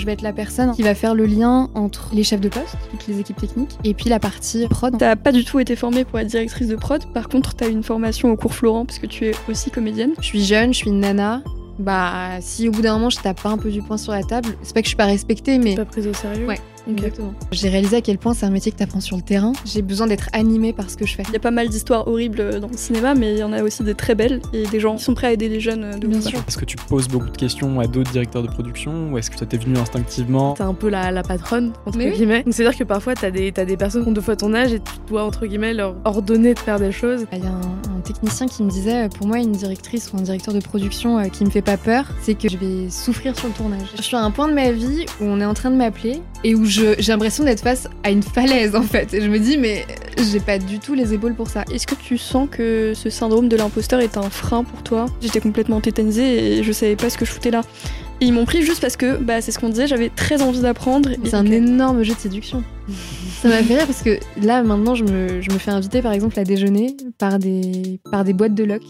Je vais être la personne qui va faire le lien entre les chefs de poste, toutes les équipes techniques, et puis la partie prod. T'as pas du tout été formée pour être directrice de prod, par contre t'as une formation au cours Florent parce que tu es aussi comédienne. Je suis jeune, je suis une nana, bah si au bout d'un moment je tape pas un peu du poing sur la table, c'est pas que je suis pas respectée, mais Pas prise au sérieux. Ouais. Exactement. J'ai réalisé à quel point c'est un métier que t'apprends sur le terrain. J'ai besoin d'être animée par ce que je fais. Il y a pas mal d'histoires horribles dans le cinéma, mais il y en a aussi des très belles et des gens qui sont prêts à aider les jeunes de Bien sûr. Est-ce que tu poses beaucoup de questions à d'autres directeurs de production ou est-ce que ça t'est venu instinctivement T'es un peu la, la patronne, entre Mais oui. guillemets. Donc c'est-à-dire que parfois t'as des, t'as des personnes qui ont deux fois ton âge et tu dois, entre guillemets, leur ordonner de faire des choses. Il y a un, un technicien qui me disait, euh, pour moi, une directrice ou un directeur de production euh, qui me fait pas peur, c'est que je vais souffrir sur le tournage. Je suis à un point de ma vie où on est en train de m'appeler et où je- j'ai l'impression d'être face à une falaise en fait. Et je me dis, mais j'ai pas du tout les épaules pour ça. Est-ce que tu sens que ce syndrome de l'imposteur est un frein pour toi? J'étais complètement tétanisée et je savais pas ce que je foutais là. Et ils m'ont pris juste parce que, bah, c'est ce qu'on disait, j'avais très envie d'apprendre. C'est un énorme jeu de séduction. Ça m'a fait rire parce que là, maintenant, je me, je me fais inviter par exemple à déjeuner par des, par des boîtes de loc